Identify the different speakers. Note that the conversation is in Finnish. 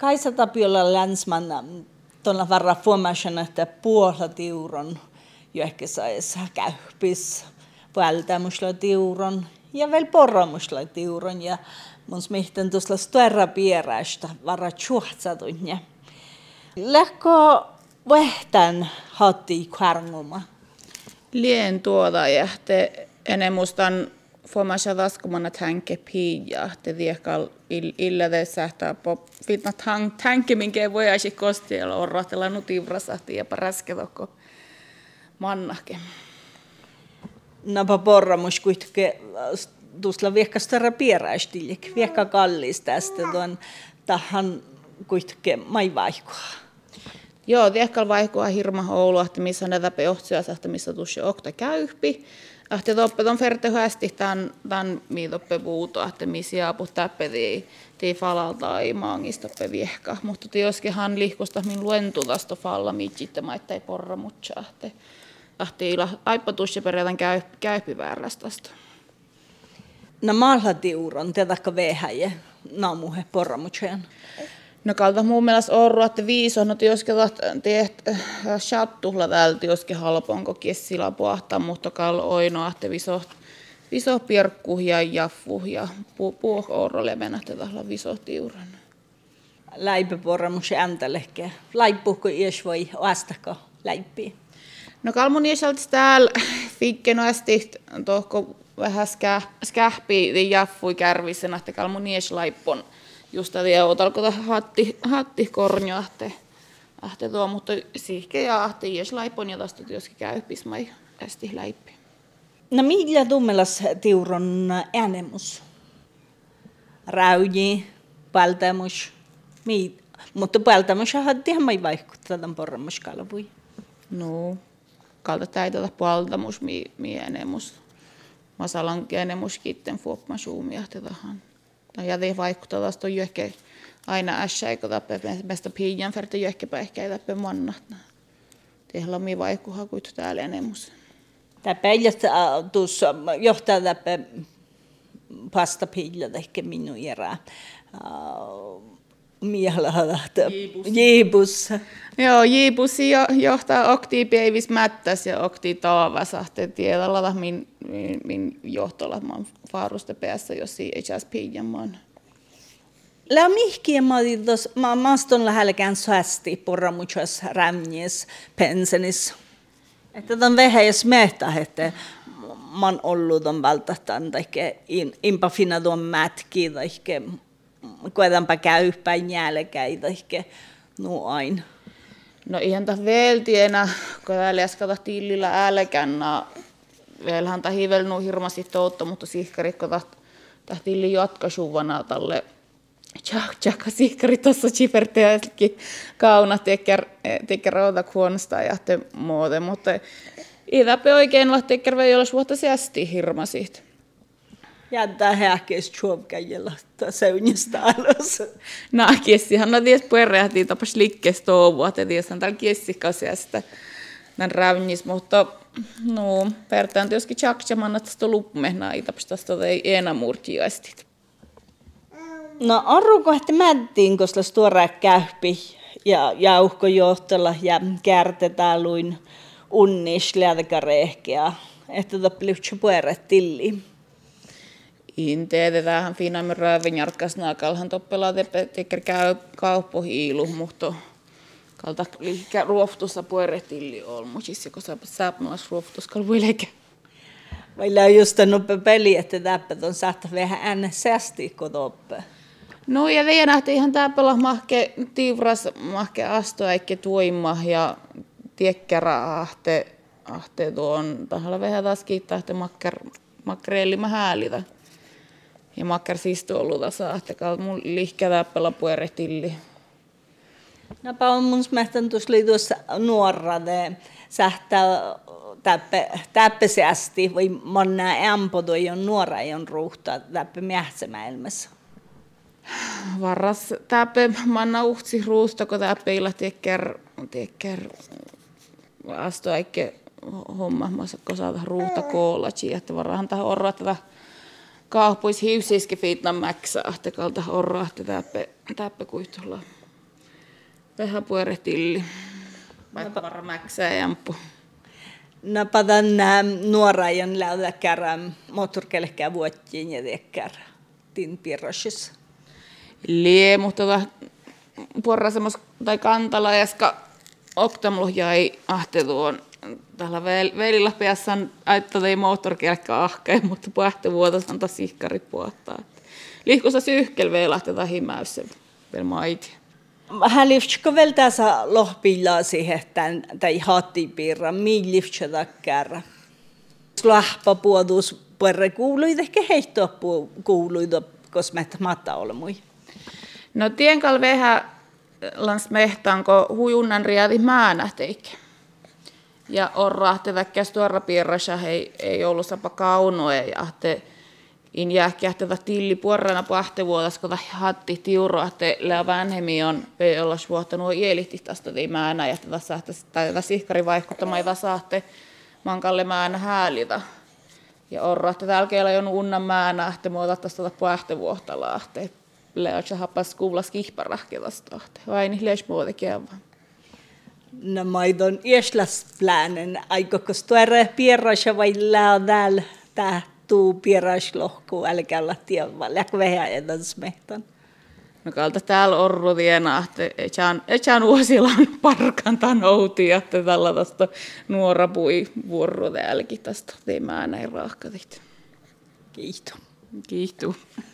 Speaker 1: Kaisa Tapiola länsman tuolla varra formation, että puolella tiuron jo ehkä saisi käyppis vältämusla tiuron ja vielä porramusla tiuron ja mun smihten tuossa störa pieräistä varra tjuhtsatun ja lähkö vähtän hatti kvarnguma.
Speaker 2: Lien tuoda ja te enemustan formation laskumana tänke piia te viekal illa de sähtää pop fitna tang tänke minkä voi aisi kostiella orratella nutivrasahti ja paraskeloko mannake.
Speaker 1: Napa porramus kuitenkin tuossa viekastara pieräistillik, viekka kallis tästä tuon tahan kuitenkin mai vaikua.
Speaker 2: Joo, viekal vaikua hirma Oulu, että missä näitä peohtsia, että missä tuossa okta käyppi. Ahti toppe ton ferte hyvästi tämän, tämän miitoppe puuto, että missä jaapu täppe tii, falalta ei maangistoppe viehka. Mutta tioskehan lihkusta min luentu tästä falla mitsitte maittai porra mutsa. Ahti ila aippa tuossa periaatan käy, käyppi väärästästä.
Speaker 1: No maalha tiuron, tätäkö vehäjä, naamuhe porra mutsajan.
Speaker 2: No kalta mun mielestä orru, että viiso, no tioske teet chattuhla täältä tioske halponko kessillä puhtaa, mutta kal oino, että viso, viso pirkku ja jaffu ja puh orro levenä tätä viso tiuran.
Speaker 1: Läipä porramus äntälehkeä. Laippuhko ies voi astako läippiä?
Speaker 2: No kalmun iäsaltis täällä fikkenoasti tohko vähän skähpi jaffui kärvisen, että kalmun iäs laippon just det och talko hatti, hatti kornjo ahte, ahte tuo, mutta sihke ja ahte jes laipon ja tästä työskin käy pismai ästi läippi.
Speaker 1: No millä tummelas tiuron äänemus? Räyji, paltamus, mi, mutta paltamus hatti mai vaikuttaa tämän porramus kalvui.
Speaker 2: No, kalta täitä paltamus mi, mi äänemus. Masalan äänemus kitten fuopmasuumia tähän ja det vaikuttaa to ehkä aina ässä eikö tappe mesta piian färte jöhke päihkä tappe mannat. Tehla mi vaikuha kuit täällä enemus.
Speaker 1: Tämä päijät tuossa johtaa tappe pasta piilla ehkä minun erää. Miehellä Jiibus.
Speaker 2: Joo, Jiibus johtaa okti päivis mättäs ja okti taavas. Ahte tiedä min, min, min johtolla man faarusta päässä, jos ei itse asiassa maan.
Speaker 1: La mihkiä mä tos, mä maston lähelläkään soasti porra muchas rämnies pensenis. Että tämän vähän jos mehtä, että mä oon ollut on välttämättä, että inpa finna tuon mätki, tai koetanpa käyppää jälkeen, tai no aina.
Speaker 2: No ihan ta veltienä, kun täällä äskata tillillä älkänä, velhän ta hivelnu hirmasti toutto, mutta sihkarikko tahtilli jatkasuvana tälle Tjak, tjak, sihkari tuossa chiperteäkin kauna teker, routa kuonosta ja te muuten, mutta itäpä oikein teker vei olla vuotta säästi hirmasit.
Speaker 1: Jättää häkkeis chuopkäjällä seunjasta alas.
Speaker 2: No, kiessihan no ties puerreahtiin tapas liikkees touvua, että ties on täällä kiessikasiasta nän rävnis, mutta no, pertaan tietysti tjaksaman, että sitä luppumehna tapas tästä ei enää murtiaistit.
Speaker 1: No arruko, että mättiin, koska tuoraa käyppi ja jauhkojohtolla ja kärtetään luin unnis lätäkärehkeä, että tappeluksi pueret tilli.
Speaker 2: Inte tähän finamme röövin jarkkas naakalhan toppelaa teker kauppohiilu, mutta kalta liikä ruoftussa pueretilli olmusissa, kun sä saapumas ruoftus kalvuilekä.
Speaker 1: Vailla just nope peli, että täppät on saattaa vähän äänen säästi, kun toppe.
Speaker 2: No ja vielä nähtiin ihan täppälä mahke tiivras mahke asto eikä tuima ja tiekkärä ahte, ahte tuon tahalla vähän taas kiittää, että makker, makreelli mä häälitä. Ja makker siis tuolluta saa, että mun lihkä pueretilli.
Speaker 1: Napa on mun smähtän tuossa tuossa nuorade sähtää täppe, täppesästi, vai monna ämpo toi on nuora on ruuhta täppe mähtsämäelmässä
Speaker 2: varras täpe manna uhtsi ruusta, kun täpe illa tekker, tekker asto eikä homma, kun saada ruuta koolaci, että varrahan tähän orra tätä kauppuis hiusiski fitna mäksä, että kalta orra, että täpe, täpe kuitulla Tähän pueretilli. Vaikka varra mäksää jampu.
Speaker 1: No padan nuorajan lähdä moottorikelkää vuottiin ja tekkär tin pirrosissa.
Speaker 2: Lie, mutta tota, porra semmos, tai kantala, jaska oktamlu jäi ahte tuon tällä velillä piassan aitta ei moottorikelkkä ahkeen, mutta pähti vuotas antaa sihkari puottaa. Liikkussa syyhkel vielä tai himäys vielä maiti.
Speaker 1: Hän liftsko vielä tässä lohpilla siihen, tai hattipiirra, mihin liftsko takkärra. Slahpa puotus puolelle kuului, ehkä heittoa kuului, koska mä matta ole mui.
Speaker 2: No tienkal vähän lans mehtaanko hujunnan riadi määnähteikä. Ja orrahte väkkäs tuolla piirrassa ei, ei ollut sapa kaunoe ja te in jääkkähtävä tilli puorrana pahte vuodas, kun hatti tiuro, että lää vanhemmi on olla vuotanut ielihti tästä tii määnä ja tätä sahte, tai sihkari vaikuttama ei sahte mankalle määnä häälitä. Ja orra, täällä keillä on unnan määnä, että muuta tästä pahte vuotalaa, että lää happas kuulas kihparahkevasta, vai niin leis muuta vaan
Speaker 1: maidon ieslasplanen aikokos tuore pierrasja vai täällä tää tuu pierraslohku älkää olla tiedä läk vähän edan smehtan.
Speaker 2: No kalta täällä orru että etsään, etsään vuosilan parkan tämän outi, että tällä tästä nuora pui vuoro täälläkin tästä teemään näin raahkatit.
Speaker 1: Kiitos.
Speaker 2: Kiitos.